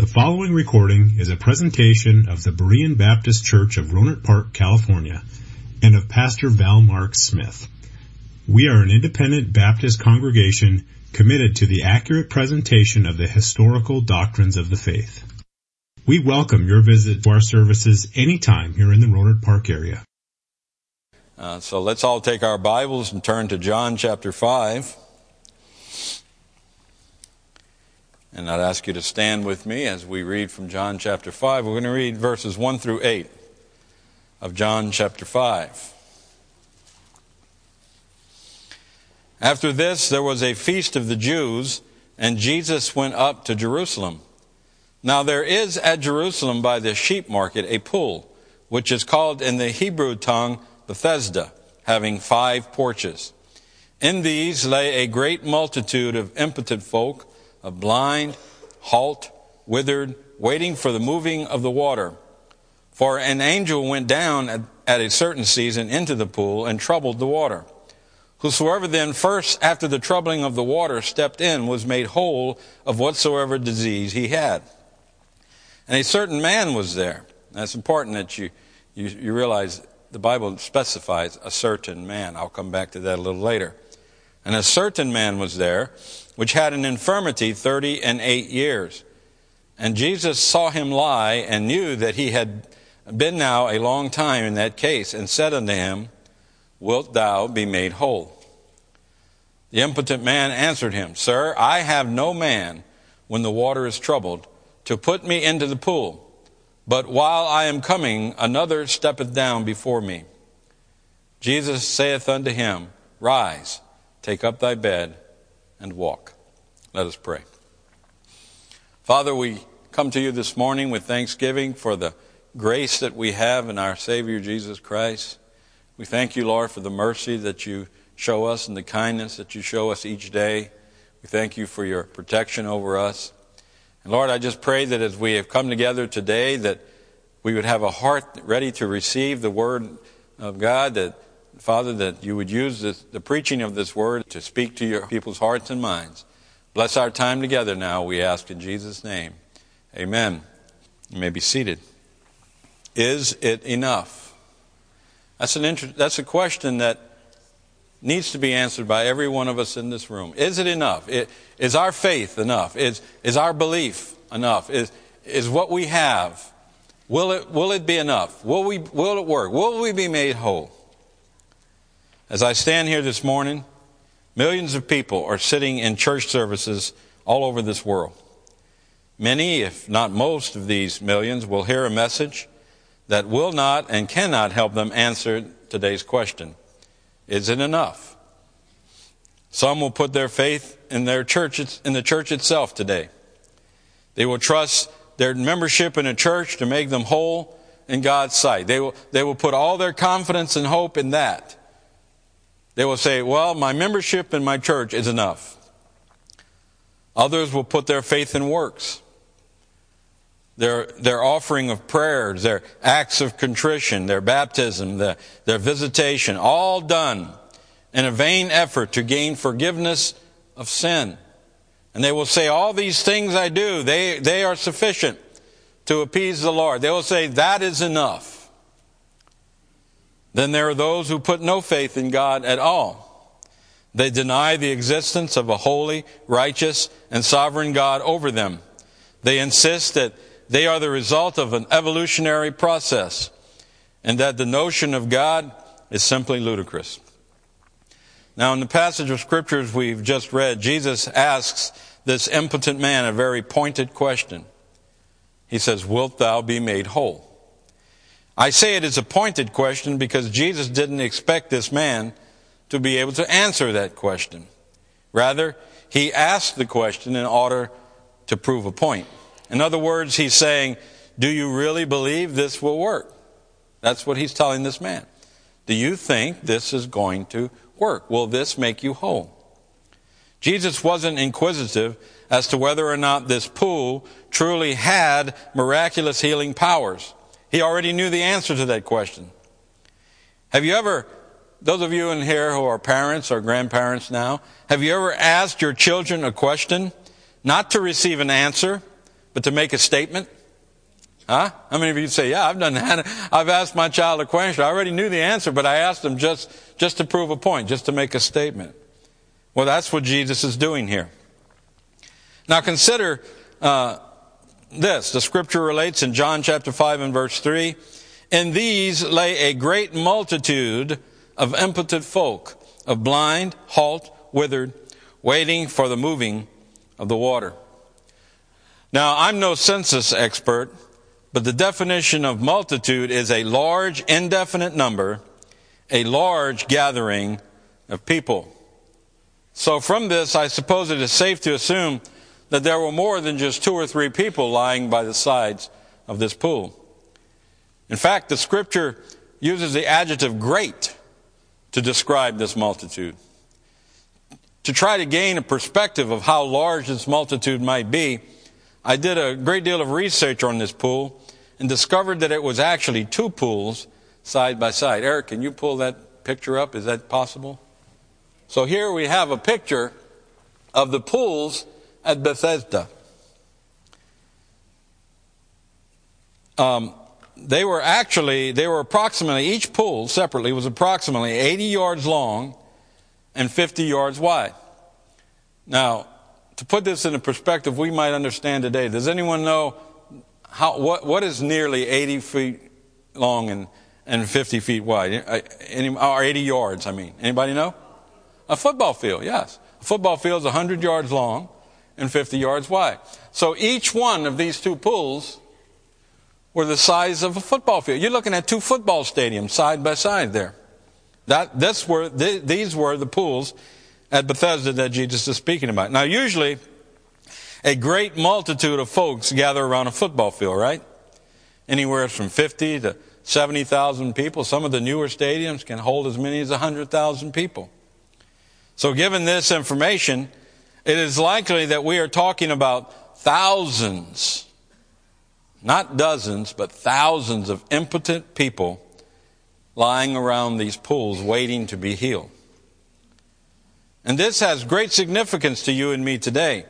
The following recording is a presentation of the Berean Baptist Church of Rohnert Park, California, and of Pastor Val Mark Smith. We are an independent Baptist congregation committed to the accurate presentation of the historical doctrines of the faith. We welcome your visit to our services anytime here in the Rohnert Park area. Uh, so let's all take our Bibles and turn to John chapter 5. And I'd ask you to stand with me as we read from John chapter 5. We're going to read verses 1 through 8 of John chapter 5. After this, there was a feast of the Jews, and Jesus went up to Jerusalem. Now there is at Jerusalem by the sheep market a pool, which is called in the Hebrew tongue Bethesda, having five porches. In these lay a great multitude of impotent folk of blind, halt, withered, waiting for the moving of the water. For an angel went down at, at, a certain season into the pool and troubled the water. Whosoever then first after the troubling of the water stepped in was made whole of whatsoever disease he had. And a certain man was there. That's important that you, you, you realize the Bible specifies a certain man. I'll come back to that a little later. And a certain man was there which had an infirmity thirty and eight years. And Jesus saw him lie and knew that he had been now a long time in that case, and said unto him, Wilt thou be made whole? The impotent man answered him, Sir, I have no man when the water is troubled to put me into the pool. But while I am coming, another steppeth down before me. Jesus saith unto him, Rise, take up thy bed, and walk. Let us pray. Father, we come to you this morning with thanksgiving for the grace that we have in our Savior Jesus Christ. We thank you, Lord, for the mercy that you show us and the kindness that you show us each day. We thank you for your protection over us. And Lord, I just pray that as we have come together today, that we would have a heart ready to receive the word of God, that Father, that you would use this, the preaching of this word to speak to your people's hearts and minds. Bless our time together now, we ask in Jesus' name. Amen. You may be seated. Is it enough? That's, an inter- that's a question that needs to be answered by every one of us in this room. Is it enough? It, is our faith enough? Is, is our belief enough? Is, is what we have, will it, will it be enough? Will, we, will it work? Will we be made whole? As I stand here this morning, millions of people are sitting in church services all over this world. Many, if not most of these millions, will hear a message that will not and cannot help them answer today's question Is it enough? Some will put their faith in their church, in the church itself today. They will trust their membership in a church to make them whole in God's sight. They will, they will put all their confidence and hope in that. They will say, well, my membership in my church is enough. Others will put their faith in works. Their, their offering of prayers, their acts of contrition, their baptism, their, their visitation, all done in a vain effort to gain forgiveness of sin. And they will say, all these things I do, they, they are sufficient to appease the Lord. They will say, that is enough. Then there are those who put no faith in God at all. They deny the existence of a holy, righteous, and sovereign God over them. They insist that they are the result of an evolutionary process and that the notion of God is simply ludicrous. Now, in the passage of scriptures we've just read, Jesus asks this impotent man a very pointed question. He says, Wilt thou be made whole? I say it is a pointed question because Jesus didn't expect this man to be able to answer that question. Rather, he asked the question in order to prove a point. In other words, he's saying, Do you really believe this will work? That's what he's telling this man. Do you think this is going to work? Will this make you whole? Jesus wasn't inquisitive as to whether or not this pool truly had miraculous healing powers. He already knew the answer to that question. Have you ever, those of you in here who are parents or grandparents now, have you ever asked your children a question, not to receive an answer, but to make a statement? Huh? How many of you say, yeah, I've done that. I've asked my child a question. I already knew the answer, but I asked them just, just to prove a point, just to make a statement. Well, that's what Jesus is doing here. Now consider uh, this. The scripture relates in John chapter 5 and verse 3. In these lay a great multitude of impotent folk, of blind, halt, withered, waiting for the moving of the water. Now, I'm no census expert, but the definition of multitude is a large, indefinite number, a large gathering of people. So from this, I suppose it is safe to assume that there were more than just two or three people lying by the sides of this pool. In fact, the scripture uses the adjective great to describe this multitude. To try to gain a perspective of how large this multitude might be, I did a great deal of research on this pool and discovered that it was actually two pools side by side. Eric, can you pull that picture up? Is that possible? So here we have a picture of the pools at Bethesda. Um, they were actually, they were approximately, each pool separately was approximately 80 yards long and 50 yards wide. Now, to put this into perspective, we might understand today. Does anyone know how, what, what is nearly 80 feet long and, and 50 feet wide? Any, or 80 yards, I mean. Anybody know? A football field, yes. A football field is 100 yards long and 50 yards wide. So each one of these two pools were the size of a football field. You're looking at two football stadiums side by side there. That, this were, these were the pools at Bethesda that Jesus is speaking about. Now, usually, a great multitude of folks gather around a football field, right? Anywhere from 50 to 70,000 people. Some of the newer stadiums can hold as many as 100,000 people. So, given this information, it is likely that we are talking about thousands, not dozens, but thousands of impotent people lying around these pools waiting to be healed. And this has great significance to you and me today.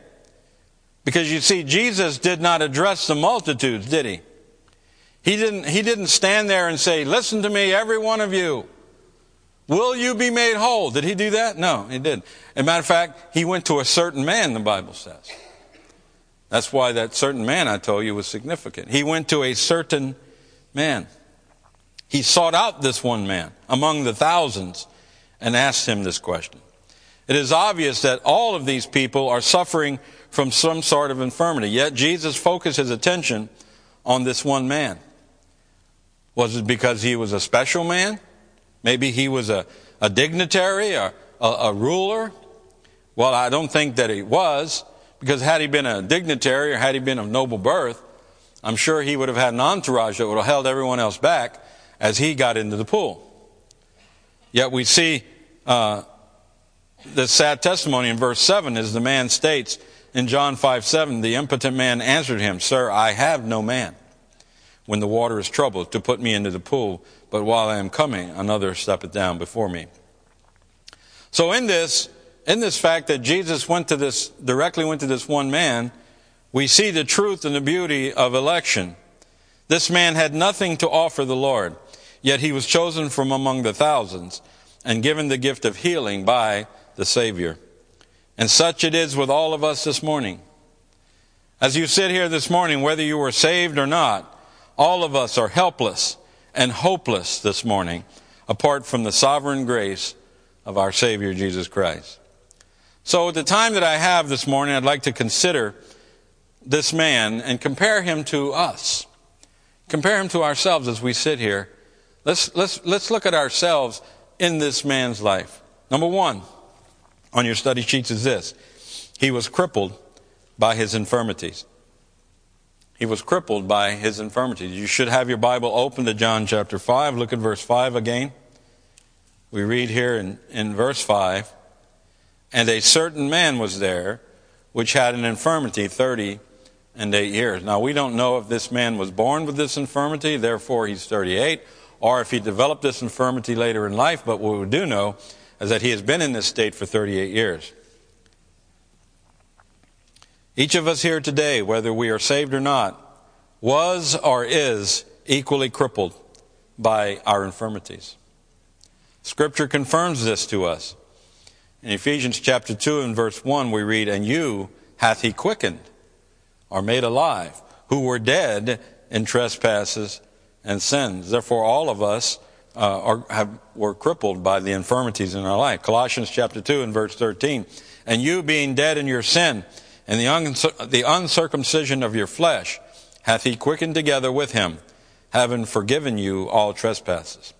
Because you see, Jesus did not address the multitudes, did he? He didn't, he didn't stand there and say, Listen to me, every one of you. Will you be made whole? Did he do that? No, he didn't. As a matter of fact, he went to a certain man, the Bible says. That's why that certain man I told you was significant. He went to a certain man. He sought out this one man among the thousands and asked him this question. It is obvious that all of these people are suffering from some sort of infirmity, yet Jesus focused his attention on this one man. Was it because he was a special man? Maybe he was a, a dignitary or a, a ruler. Well, I don't think that he was, because had he been a dignitary or had he been of noble birth, I'm sure he would have had an entourage that would have held everyone else back as he got into the pool. Yet we see uh, the sad testimony in verse 7 as the man states in John 5 7, the impotent man answered him, Sir, I have no man when the water is troubled to put me into the pool but while I am coming, another steppeth down before me. So in this, in this fact that Jesus went to this, directly went to this one man, we see the truth and the beauty of election. This man had nothing to offer the Lord, yet he was chosen from among the thousands and given the gift of healing by the Savior. And such it is with all of us this morning. As you sit here this morning, whether you were saved or not, all of us are helpless and hopeless this morning apart from the sovereign grace of our Savior Jesus Christ. So, at the time that I have this morning, I'd like to consider this man and compare him to us. Compare him to ourselves as we sit here. Let's, let's, let's look at ourselves in this man's life. Number one on your study sheets is this he was crippled by his infirmities. He was crippled by his infirmities. You should have your Bible open to John chapter 5. Look at verse 5 again. We read here in, in verse 5 And a certain man was there which had an infirmity 30 and 8 years. Now, we don't know if this man was born with this infirmity, therefore he's 38, or if he developed this infirmity later in life, but what we do know is that he has been in this state for 38 years. Each of us here today, whether we are saved or not, was or is equally crippled by our infirmities. Scripture confirms this to us. In Ephesians chapter 2 and verse 1, we read, And you hath he quickened, or made alive, who were dead in trespasses and sins. Therefore, all of us uh, are, have, were crippled by the infirmities in our life. Colossians chapter 2 and verse 13. And you being dead in your sin, and the, the uncircumcision of your flesh, hath he quickened together with him, having forgiven you all trespasses.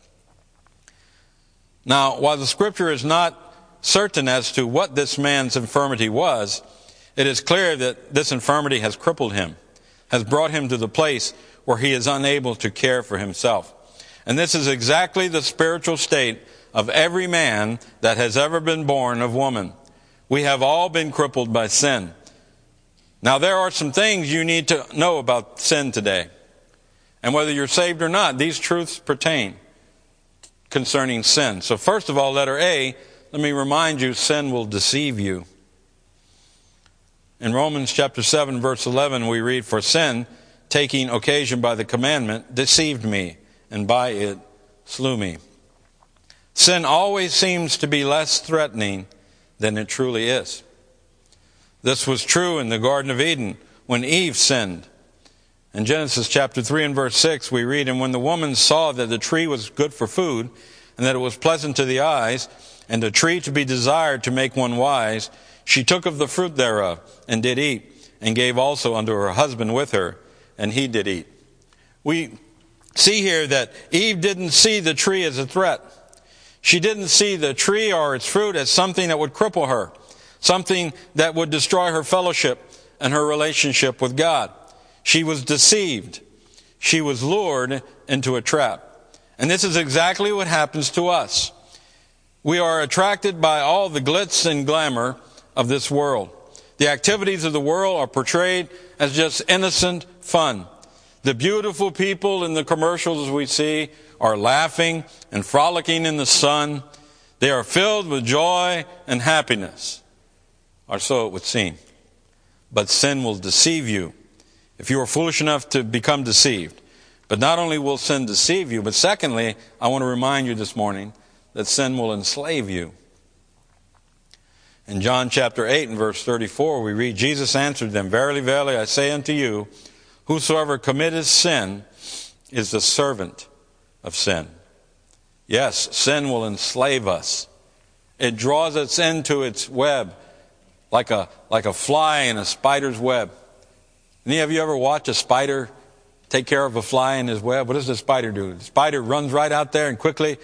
Now, while the scripture is not certain as to what this man's infirmity was, it is clear that this infirmity has crippled him, has brought him to the place where he is unable to care for himself. And this is exactly the spiritual state of every man that has ever been born of woman. We have all been crippled by sin. Now, there are some things you need to know about sin today. And whether you're saved or not, these truths pertain concerning sin. So, first of all, letter A, let me remind you sin will deceive you. In Romans chapter 7, verse 11, we read, For sin, taking occasion by the commandment, deceived me, and by it slew me. Sin always seems to be less threatening than it truly is. This was true in the Garden of Eden when Eve sinned. In Genesis chapter 3 and verse 6, we read, And when the woman saw that the tree was good for food, and that it was pleasant to the eyes, and a tree to be desired to make one wise, she took of the fruit thereof, and did eat, and gave also unto her husband with her, and he did eat. We see here that Eve didn't see the tree as a threat. She didn't see the tree or its fruit as something that would cripple her something that would destroy her fellowship and her relationship with God. She was deceived. She was lured into a trap. And this is exactly what happens to us. We are attracted by all the glitz and glamour of this world. The activities of the world are portrayed as just innocent fun. The beautiful people in the commercials we see are laughing and frolicking in the sun. They are filled with joy and happiness or so it would seem. But sin will deceive you if you are foolish enough to become deceived. But not only will sin deceive you, but secondly, I want to remind you this morning that sin will enslave you. In John chapter 8 and verse 34, we read, Jesus answered them, Verily, verily, I say unto you, whosoever committeth sin is the servant of sin. Yes, sin will enslave us. It draws us into its web like a, like a fly in a spider's web. Any of you ever watch a spider take care of a fly in his web? What does the spider do? The spider runs right out there and quickly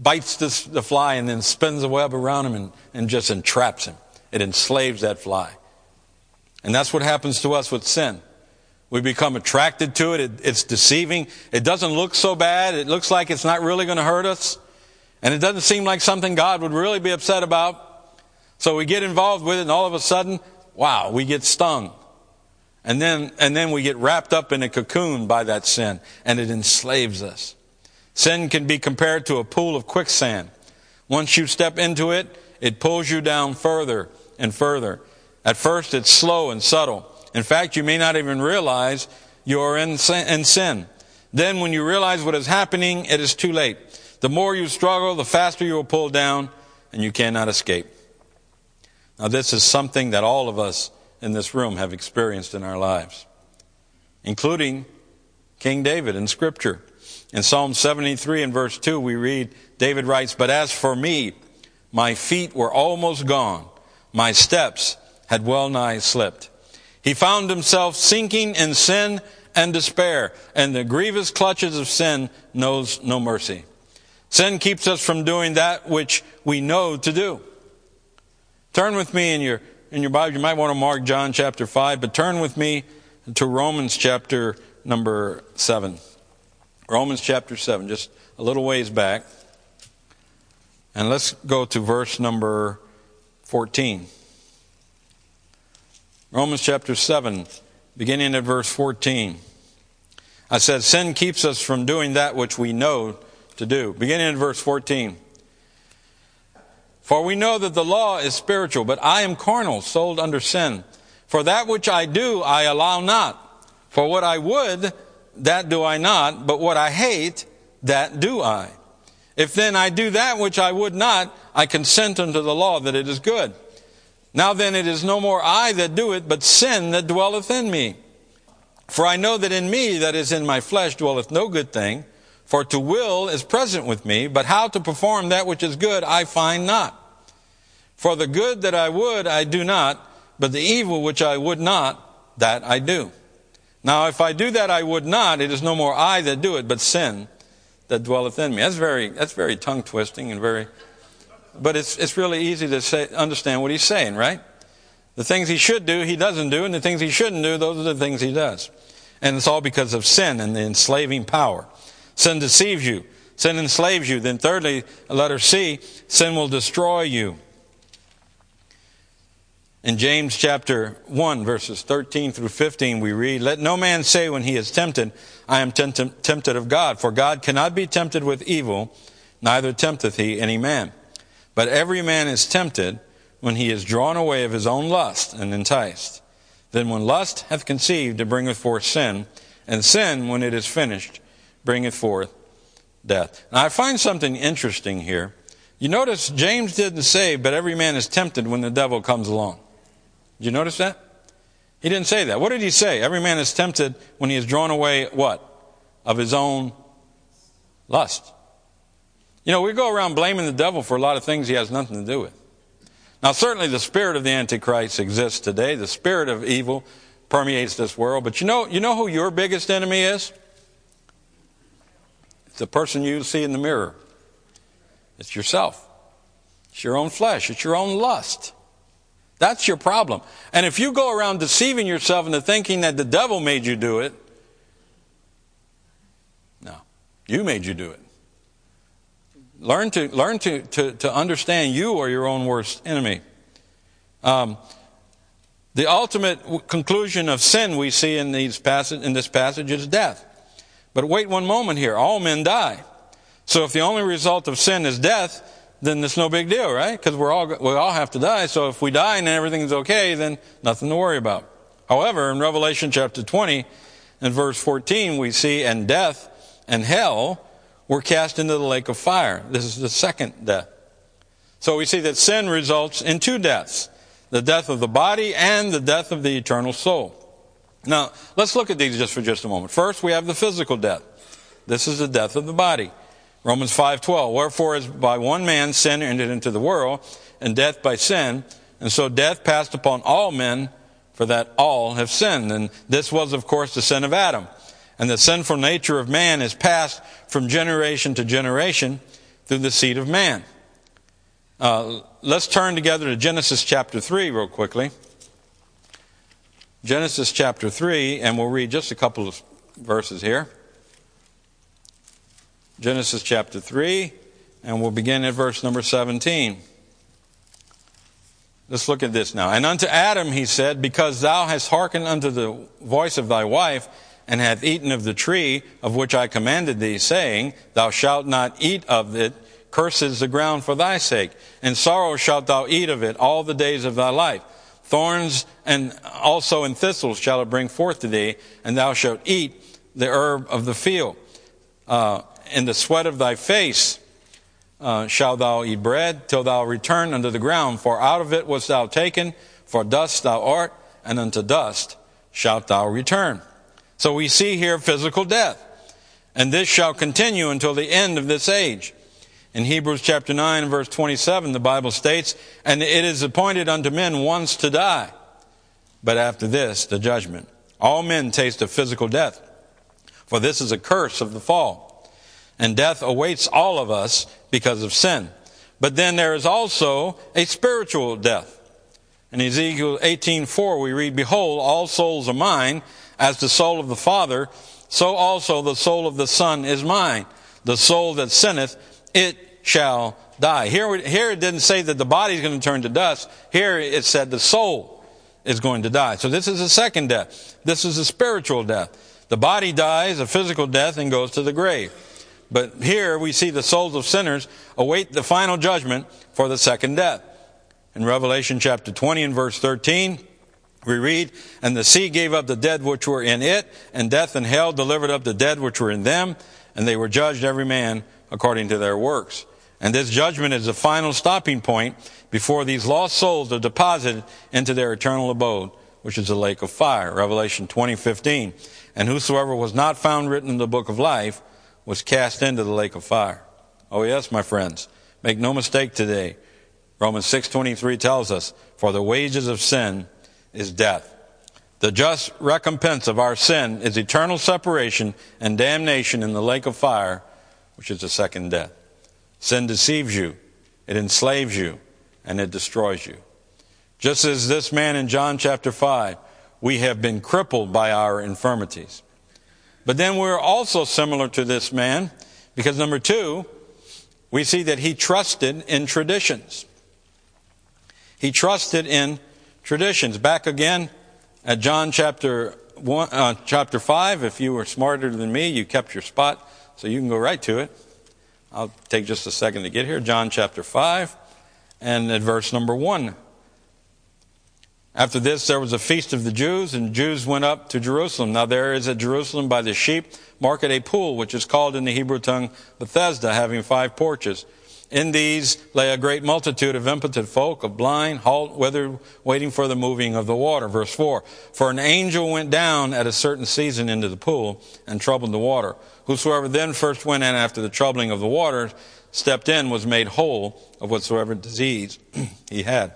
bites this, the fly and then spins the web around him and, and just entraps him. It enslaves that fly. And that's what happens to us with sin. We become attracted to it. it. It's deceiving. It doesn't look so bad. It looks like it's not really going to hurt us. And it doesn't seem like something God would really be upset about. So we get involved with it, and all of a sudden, wow, we get stung. And then, and then we get wrapped up in a cocoon by that sin, and it enslaves us. Sin can be compared to a pool of quicksand. Once you step into it, it pulls you down further and further. At first, it's slow and subtle. In fact, you may not even realize you're in sin. Then, when you realize what is happening, it is too late. The more you struggle, the faster you will pull down, and you cannot escape. Now, this is something that all of us in this room have experienced in our lives, including King David in Scripture. In Psalm 73 and verse 2, we read, David writes, But as for me, my feet were almost gone, my steps had well nigh slipped. He found himself sinking in sin and despair, and the grievous clutches of sin knows no mercy. Sin keeps us from doing that which we know to do. Turn with me in your, in your Bible. You might want to mark John chapter 5, but turn with me to Romans chapter number 7. Romans chapter 7, just a little ways back. And let's go to verse number 14. Romans chapter 7, beginning at verse 14. I said, Sin keeps us from doing that which we know to do. Beginning in verse 14. For we know that the law is spiritual, but I am carnal, sold under sin. For that which I do, I allow not. For what I would, that do I not, but what I hate, that do I. If then I do that which I would not, I consent unto the law that it is good. Now then it is no more I that do it, but sin that dwelleth in me. For I know that in me, that is in my flesh, dwelleth no good thing. For to will is present with me, but how to perform that which is good I find not. For the good that I would I do not, but the evil which I would not, that I do. Now if I do that I would not, it is no more I that do it, but sin that dwelleth in me. That's very, that's very tongue twisting and very, but it's, it's really easy to say, understand what he's saying, right? The things he should do, he doesn't do, and the things he shouldn't do, those are the things he does. And it's all because of sin and the enslaving power. Sin deceives you. Sin enslaves you. Then thirdly, letter C, sin will destroy you. In James chapter 1, verses 13 through 15, we read, Let no man say when he is tempted, I am tempted of God, for God cannot be tempted with evil, neither tempteth he any man. But every man is tempted when he is drawn away of his own lust and enticed. Then when lust hath conceived, it bringeth forth sin, and sin, when it is finished, bringeth forth death. Now I find something interesting here. You notice James didn't say, but every man is tempted when the devil comes along. Did you notice that? He didn't say that. What did he say? Every man is tempted when he is drawn away, what? Of his own lust. You know, we go around blaming the devil for a lot of things he has nothing to do with. Now, certainly the spirit of the Antichrist exists today. The spirit of evil permeates this world. But you know, you know who your biggest enemy is? The person you see in the mirror. It's yourself. It's your own flesh. It's your own lust. That's your problem. And if you go around deceiving yourself into thinking that the devil made you do it, no, you made you do it. Learn to, learn to, to, to understand you are your own worst enemy. Um, the ultimate conclusion of sin we see in, these passage, in this passage is death. But wait one moment here. All men die. So if the only result of sin is death, then it's no big deal, right? Because we're all, we all have to die. So if we die and everything's okay, then nothing to worry about. However, in Revelation chapter 20 and verse 14, we see, and death and hell were cast into the lake of fire. This is the second death. So we see that sin results in two deaths. The death of the body and the death of the eternal soul. Now, let's look at these just for just a moment. First, we have the physical death. This is the death of the body. Romans 5:12 Wherefore as by one man sin entered into the world and death by sin and so death passed upon all men for that all have sinned and this was of course the sin of Adam and the sinful nature of man is passed from generation to generation through the seed of man. Uh, let's turn together to Genesis chapter 3 real quickly. Genesis chapter 3 and we'll read just a couple of verses here. Genesis chapter 3, and we'll begin at verse number 17. Let's look at this now. And unto Adam he said, Because thou hast hearkened unto the voice of thy wife, and hath eaten of the tree of which I commanded thee, saying, Thou shalt not eat of it, curses the ground for thy sake. And sorrow shalt thou eat of it all the days of thy life. Thorns and also and thistles shall it bring forth to thee, and thou shalt eat the herb of the field. Uh, in the sweat of thy face uh, shalt thou eat bread till thou return unto the ground, for out of it wast thou taken, for dust thou art, and unto dust shalt thou return. So we see here physical death. And this shall continue until the end of this age. In Hebrews chapter 9 verse 27, the Bible states, And it is appointed unto men once to die, but after this, the judgment. All men taste of physical death, for this is a curse of the fall and death awaits all of us because of sin. But then there is also a spiritual death. In Ezekiel 18:4 we read, "Behold, all souls are mine, as the soul of the Father, so also the soul of the Son is mine. The soul that sinneth, it shall die." Here, here it didn't say that the body is going to turn to dust. Here it said the soul is going to die. So this is a second death. This is a spiritual death. The body dies, a physical death, and goes to the grave. But here we see the souls of sinners await the final judgment for the second death. In Revelation chapter 20 and verse 13, We read, And the sea gave up the dead which were in it, and death and hell delivered up the dead which were in them, and they were judged every man according to their works. And this judgment is the final stopping point before these lost souls are deposited into their eternal abode, which is the lake of fire. Revelation 20:15. And whosoever was not found written in the book of life was cast into the lake of fire. Oh yes, my friends. Make no mistake today. Romans 6:23 tells us, "For the wages of sin is death. The just recompense of our sin is eternal separation and damnation in the lake of fire, which is the second death. Sin deceives you, it enslaves you, and it destroys you. Just as this man in John chapter 5, we have been crippled by our infirmities. But then we're also similar to this man because number two, we see that he trusted in traditions. He trusted in traditions. Back again at John chapter one, uh, chapter five. If you were smarter than me, you kept your spot, so you can go right to it. I'll take just a second to get here. John chapter five, and at verse number one. After this, there was a feast of the Jews, and Jews went up to Jerusalem. Now there is at Jerusalem by the sheep market a pool, which is called in the Hebrew tongue Bethesda, having five porches. In these lay a great multitude of impotent folk, of blind, halt, withered, waiting for the moving of the water. Verse 4. For an angel went down at a certain season into the pool and troubled the water. Whosoever then first went in after the troubling of the water stepped in was made whole of whatsoever disease he had.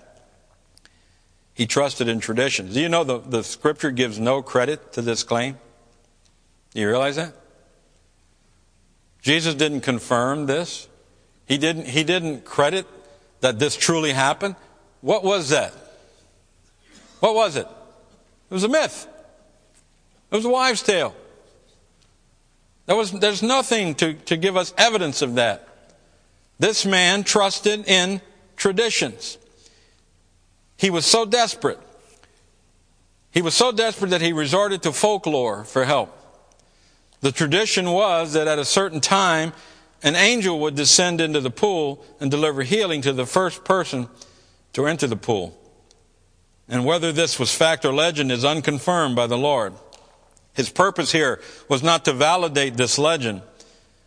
He trusted in traditions. Do you know the, the scripture gives no credit to this claim? Do you realize that? Jesus didn't confirm this. He didn't, he didn't credit that this truly happened. What was that? What was it? It was a myth. It was a wives' tale. There was, there's nothing to, to give us evidence of that. This man trusted in traditions. He was so desperate. He was so desperate that he resorted to folklore for help. The tradition was that at a certain time, an angel would descend into the pool and deliver healing to the first person to enter the pool. And whether this was fact or legend is unconfirmed by the Lord. His purpose here was not to validate this legend.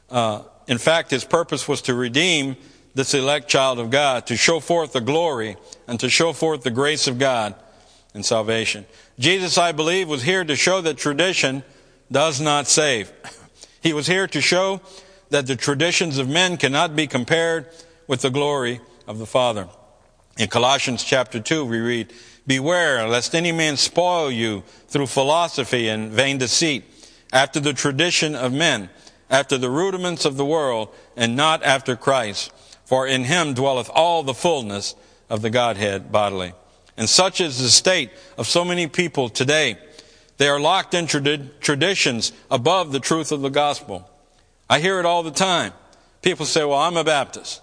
Uh, in fact, his purpose was to redeem this elect child of God, to show forth the glory and to show forth the grace of God and salvation. Jesus, I believe, was here to show that tradition does not save. He was here to show that the traditions of men cannot be compared with the glory of the Father. In Colossians chapter 2, we read, Beware lest any man spoil you through philosophy and vain deceit, after the tradition of men, after the rudiments of the world, and not after Christ. For in him dwelleth all the fullness of the Godhead bodily. And such is the state of so many people today. They are locked in trad- traditions above the truth of the gospel. I hear it all the time. People say, well, I'm a Baptist,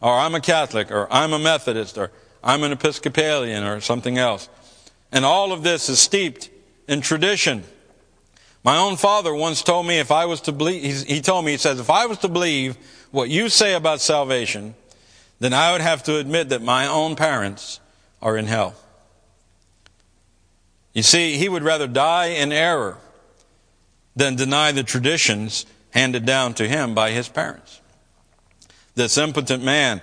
or I'm a Catholic, or I'm a Methodist, or I'm an Episcopalian, or something else. And all of this is steeped in tradition. My own father once told me if I was to believe, he told me, he says, if I was to believe what you say about salvation, then I would have to admit that my own parents are in hell. You see, he would rather die in error than deny the traditions handed down to him by his parents. This impotent man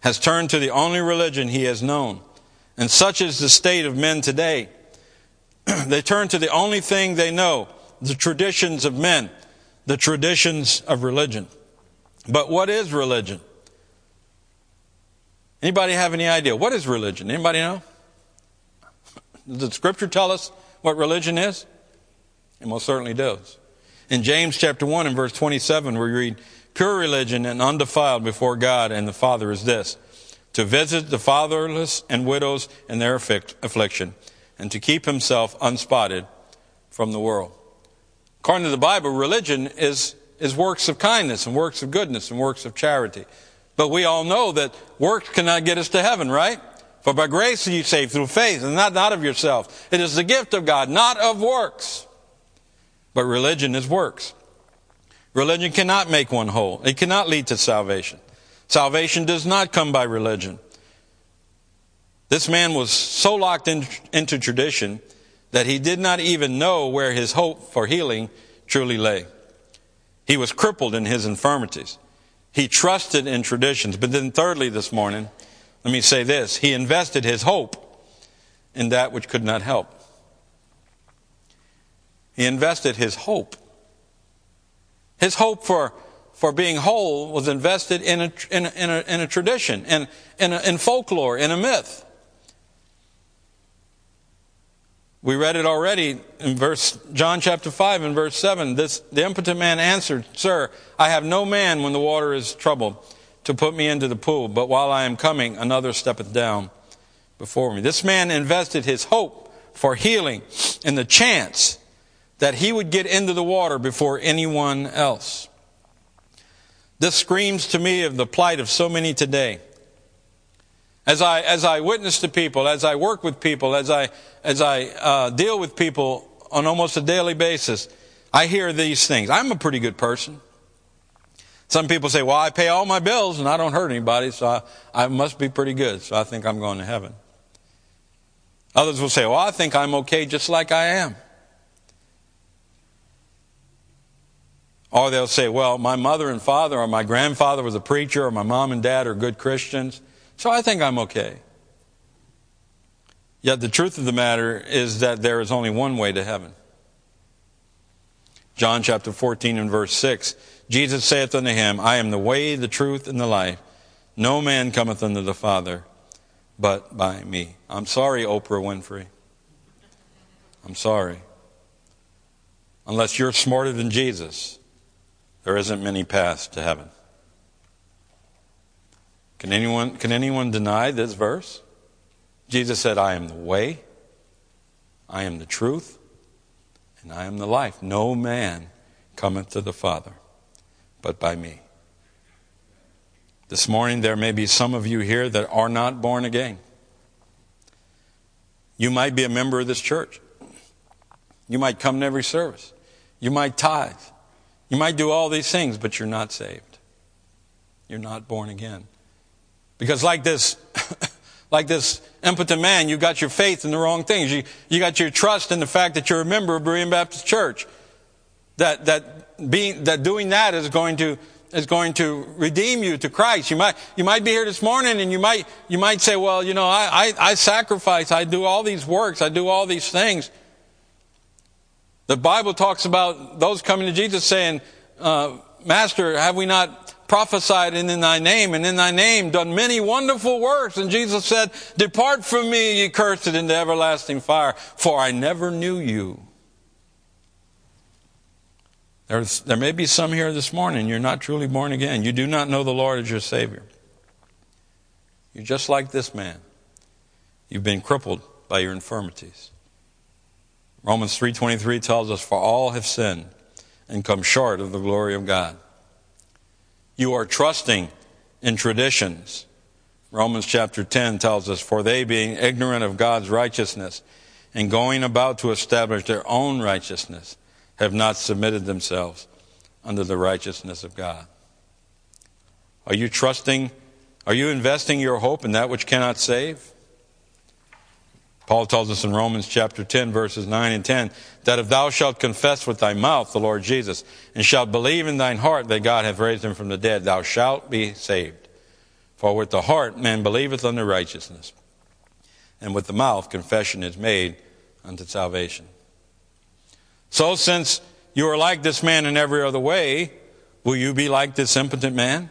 has turned to the only religion he has known. And such is the state of men today. they turn to the only thing they know, the traditions of men, the traditions of religion. But what is religion? Anybody have any idea? What is religion? Anybody know? Does the scripture tell us what religion is? It most certainly does. In James chapter 1 and verse 27, we read, Pure religion and undefiled before God and the Father is this, to visit the fatherless and widows in their affliction, and to keep himself unspotted from the world. According to the Bible, religion is, is works of kindness and works of goodness and works of charity. But we all know that works cannot get us to heaven, right? For by grace are you saved through faith, and not, not of yourself. It is the gift of God, not of works. But religion is works. Religion cannot make one whole. It cannot lead to salvation. Salvation does not come by religion. This man was so locked in, into tradition that he did not even know where his hope for healing truly lay. He was crippled in his infirmities. He trusted in traditions. But then, thirdly, this morning, let me say this he invested his hope in that which could not help. He invested his hope. His hope for, for being whole was invested in a, in a, in a, in a tradition, in, in, in folklore, in a myth. We read it already in verse John chapter 5 and verse 7. This the impotent man answered, "Sir, I have no man when the water is troubled to put me into the pool, but while I am coming another steppeth down before me." This man invested his hope for healing in the chance that he would get into the water before anyone else. This screams to me of the plight of so many today. As I, as I witness to people, as I work with people, as I, as I uh, deal with people on almost a daily basis, I hear these things. I'm a pretty good person. Some people say, well, I pay all my bills and I don't hurt anybody, so I, I must be pretty good, so I think I'm going to heaven. Others will say, well, I think I'm okay just like I am. Or they'll say, well, my mother and father or my grandfather was a preacher or my mom and dad are good Christians. So I think I'm okay. Yet the truth of the matter is that there is only one way to heaven. John chapter 14 and verse 6 Jesus saith unto him, I am the way, the truth, and the life. No man cometh unto the Father but by me. I'm sorry, Oprah Winfrey. I'm sorry. Unless you're smarter than Jesus, there isn't many paths to heaven. Can anyone, can anyone deny this verse? Jesus said, I am the way, I am the truth, and I am the life. No man cometh to the Father but by me. This morning, there may be some of you here that are not born again. You might be a member of this church. You might come to every service. You might tithe. You might do all these things, but you're not saved. You're not born again. Because like this, like this impotent man, you got your faith in the wrong things. You, you got your trust in the fact that you're a member of Berean Baptist Church. That, that being, that doing that is going to, is going to redeem you to Christ. You might, you might be here this morning and you might, you might say, well, you know, I, I, I sacrifice, I do all these works, I do all these things. The Bible talks about those coming to Jesus saying, uh, Master, have we not prophesied in thy name, and in thy name done many wonderful works. And Jesus said, Depart from me, ye cursed, into everlasting fire, for I never knew you. There's, there may be some here this morning, you're not truly born again. You do not know the Lord as your Savior. You're just like this man. You've been crippled by your infirmities. Romans 3:23 tells us for all have sinned and come short of the glory of God. You are trusting in traditions. Romans chapter 10 tells us, For they, being ignorant of God's righteousness and going about to establish their own righteousness, have not submitted themselves under the righteousness of God. Are you trusting? Are you investing your hope in that which cannot save? Paul tells us in Romans chapter 10, verses 9 and 10, that if thou shalt confess with thy mouth the Lord Jesus, and shalt believe in thine heart that God hath raised him from the dead, thou shalt be saved. For with the heart man believeth unto righteousness, and with the mouth confession is made unto salvation. So since you are like this man in every other way, will you be like this impotent man?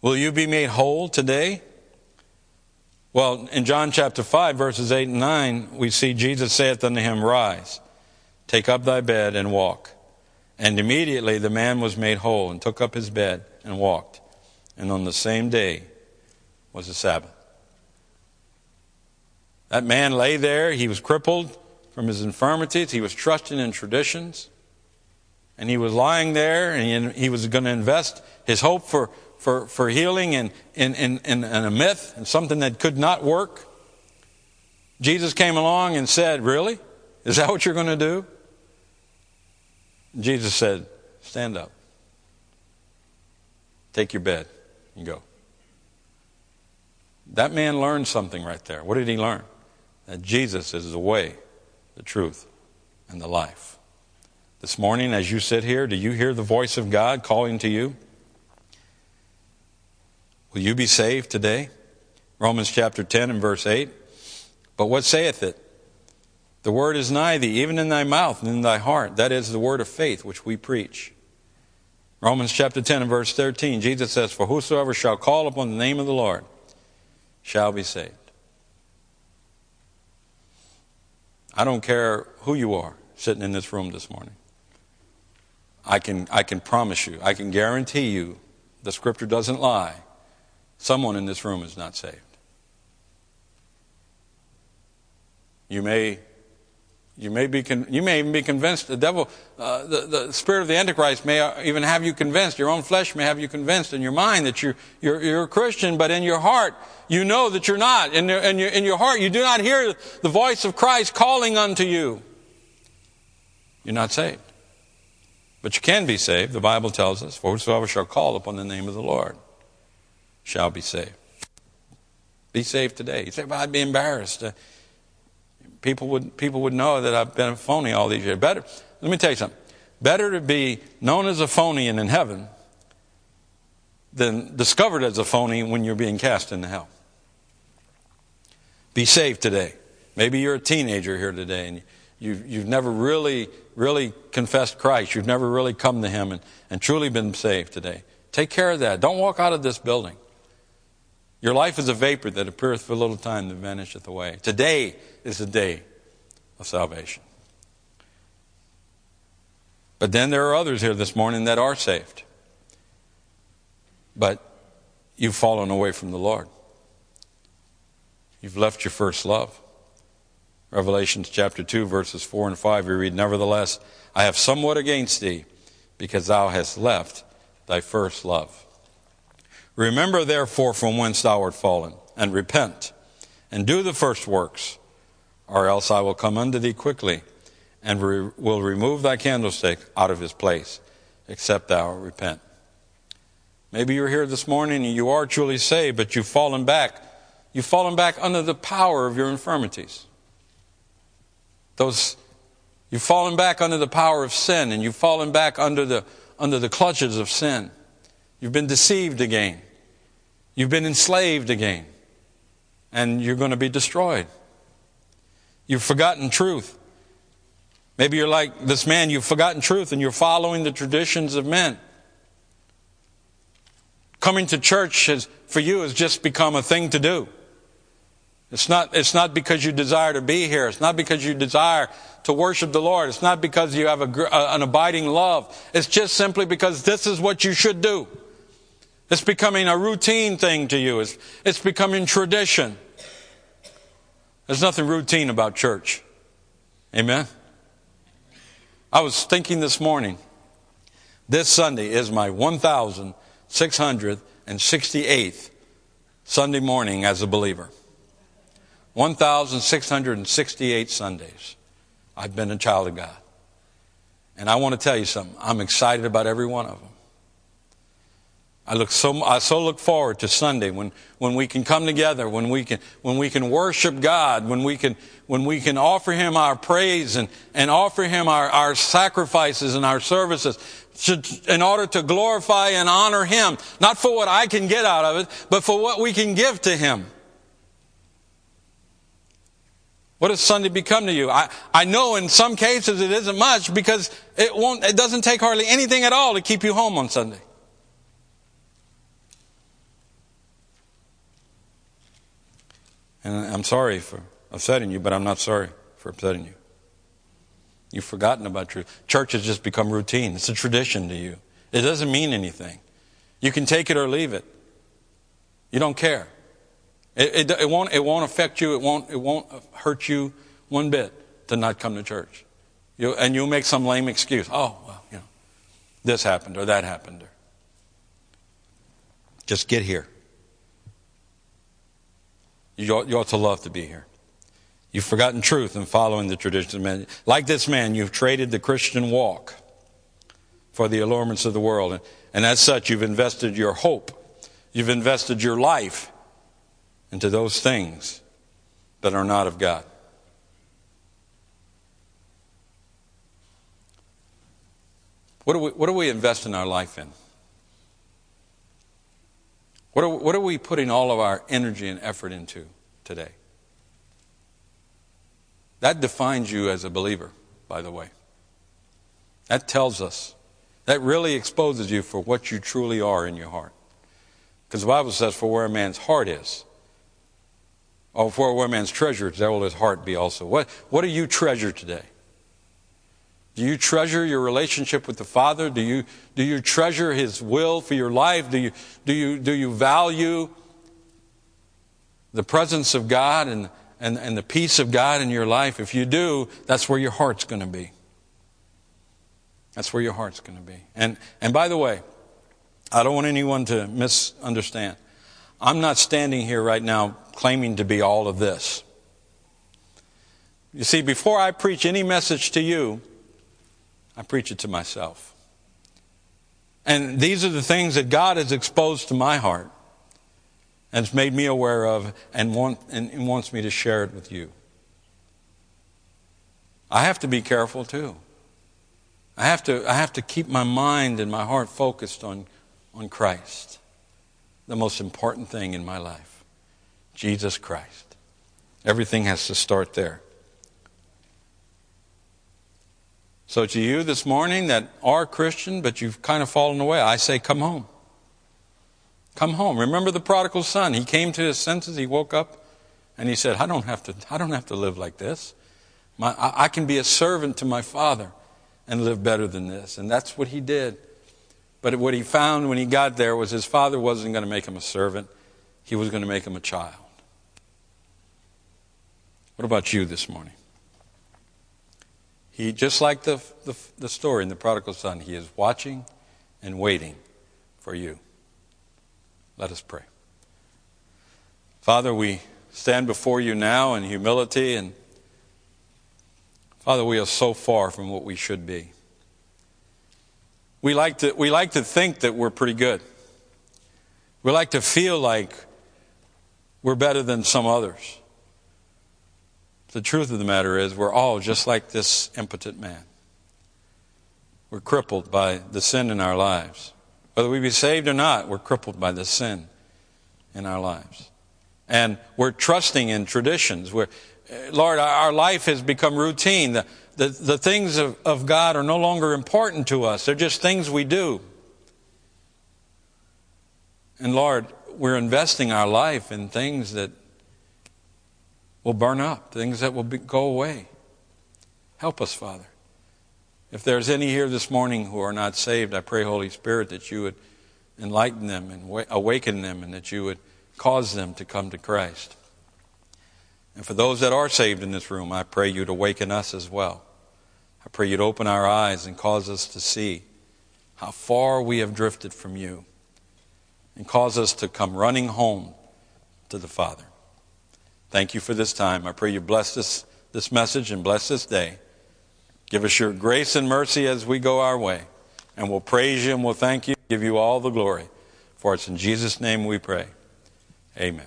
Will you be made whole today? Well, in John chapter 5, verses 8 and 9, we see Jesus saith unto him, Rise, take up thy bed and walk. And immediately the man was made whole and took up his bed and walked. And on the same day was the Sabbath. That man lay there. He was crippled from his infirmities. He was trusting in traditions. And he was lying there and he was going to invest his hope for for, for healing and, in, in, in, a myth and something that could not work. Jesus came along and said, Really? Is that what you're going to do? Jesus said, Stand up. Take your bed and go. That man learned something right there. What did he learn? That Jesus is the way, the truth, and the life. This morning, as you sit here, do you hear the voice of God calling to you? Will you be saved today? Romans chapter 10 and verse 8. But what saith it? The word is nigh thee, even in thy mouth and in thy heart. That is the word of faith which we preach. Romans chapter 10 and verse 13, Jesus says, For whosoever shall call upon the name of the Lord shall be saved. I don't care who you are sitting in this room this morning. I can, I can promise you, I can guarantee you, the scripture doesn't lie. Someone in this room is not saved. You may you may, be con- you may even be convinced the devil, uh, the, the spirit of the Antichrist may even have you convinced, your own flesh may have you convinced in your mind that you're, you're, you're a Christian, but in your heart, you know that you're not. In, your, in, your, in your heart, you do not hear the voice of Christ calling unto you. You're not saved. But you can be saved. The Bible tells us, For whosoever shall call upon the name of the Lord shall be saved. Be saved today. You say, well, I'd be embarrassed. Uh, people would, people would know that I've been a phony all these years. Better, let me tell you something. Better to be known as a phony and in heaven than discovered as a phony when you're being cast into hell. Be saved today. Maybe you're a teenager here today and you've, you've never really, really confessed Christ. You've never really come to Him and, and truly been saved today. Take care of that. Don't walk out of this building. Your life is a vapor that appeareth for a little time and vanisheth away. Today is the day of salvation. But then there are others here this morning that are saved. But you've fallen away from the Lord. You've left your first love. Revelations chapter 2, verses 4 and 5, we read, Nevertheless, I have somewhat against thee, because thou hast left thy first love. Remember therefore from whence thou art fallen, and repent, and do the first works, or else I will come unto thee quickly, and re- will remove thy candlestick out of his place, except thou repent. Maybe you're here this morning and you are truly saved, but you've fallen back. You've fallen back under the power of your infirmities. Those, you've fallen back under the power of sin, and you've fallen back under the, under the clutches of sin. You've been deceived again. You've been enslaved again, and you're going to be destroyed. You've forgotten truth. Maybe you're like this man, you've forgotten truth and you're following the traditions of men. Coming to church has, for you has just become a thing to do. It's not, it's not because you desire to be here. It's not because you desire to worship the Lord. It's not because you have a, an abiding love. It's just simply because this is what you should do. It's becoming a routine thing to you. It's, it's becoming tradition. There's nothing routine about church. Amen? I was thinking this morning, this Sunday is my 1,668th Sunday morning as a believer. 1,668 Sundays I've been a child of God. And I want to tell you something. I'm excited about every one of them. I look so I so look forward to Sunday when, when we can come together, when we can when we can worship God, when we can when we can offer Him our praise and, and offer Him our, our sacrifices and our services to, in order to glorify and honor Him, not for what I can get out of it, but for what we can give to Him. What does Sunday become to you? I, I know in some cases it isn't much because it won't it doesn't take hardly anything at all to keep you home on Sunday. And I'm sorry for upsetting you, but I'm not sorry for upsetting you. You've forgotten about truth. Church has just become routine. It's a tradition to you. It doesn't mean anything. You can take it or leave it. You don't care. It, it, it, won't, it won't affect you. It won't, it won't hurt you one bit to not come to church. You, and you'll make some lame excuse. Oh, well, you know, this happened or that happened. Or, just get here. You ought, you ought to love to be here. You've forgotten truth and following the traditions of men. Like this man, you've traded the Christian walk for the allurements of the world. And, and as such, you've invested your hope. You've invested your life into those things that are not of God. What do we, what do we invest in our life in? What are, what are we putting all of our energy and effort into today? That defines you as a believer, by the way. That tells us, that really exposes you for what you truly are in your heart. Because the Bible says, for where a man's heart is, or for where a man's treasure is, there will his heart be also. What, what do you treasure today? Do you treasure your relationship with the Father? Do you, do you treasure His will for your life? Do you, do you, do you value the presence of God and, and, and the peace of God in your life? If you do, that's where your heart's going to be. That's where your heart's going to be. And, and by the way, I don't want anyone to misunderstand. I'm not standing here right now claiming to be all of this. You see, before I preach any message to you, I preach it to myself. And these are the things that God has exposed to my heart and has made me aware of and, want, and wants me to share it with you. I have to be careful too. I have to, I have to keep my mind and my heart focused on, on Christ, the most important thing in my life Jesus Christ. Everything has to start there. So to you this morning that are Christian, but you've kind of fallen away, I say, come home. Come home. Remember the prodigal son. He came to his senses. He woke up and he said, I don't have to, I don't have to live like this. My, I, I can be a servant to my father and live better than this. And that's what he did. But what he found when he got there was his father wasn't going to make him a servant. He was going to make him a child. What about you this morning? He, just like the, the, the story in the prodigal son, he is watching and waiting for you. Let us pray. Father, we stand before you now in humility, and Father, we are so far from what we should be. We like to, we like to think that we're pretty good. We like to feel like we're better than some others. The truth of the matter is, we're all just like this impotent man. We're crippled by the sin in our lives. Whether we be saved or not, we're crippled by the sin in our lives. And we're trusting in traditions. We're, Lord, our life has become routine. The, the, the things of, of God are no longer important to us, they're just things we do. And Lord, we're investing our life in things that will burn up, things that will be, go away. Help us, Father. If there's any here this morning who are not saved, I pray, Holy Spirit, that you would enlighten them and awaken them and that you would cause them to come to Christ. And for those that are saved in this room, I pray you'd awaken us as well. I pray you'd open our eyes and cause us to see how far we have drifted from you and cause us to come running home to the Father. Thank you for this time. I pray you bless this, this message and bless this day. Give us your grace and mercy as we go our way. And we'll praise you and we'll thank you, give you all the glory. For it's in Jesus' name we pray. Amen.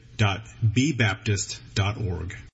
www.bbaptist.org.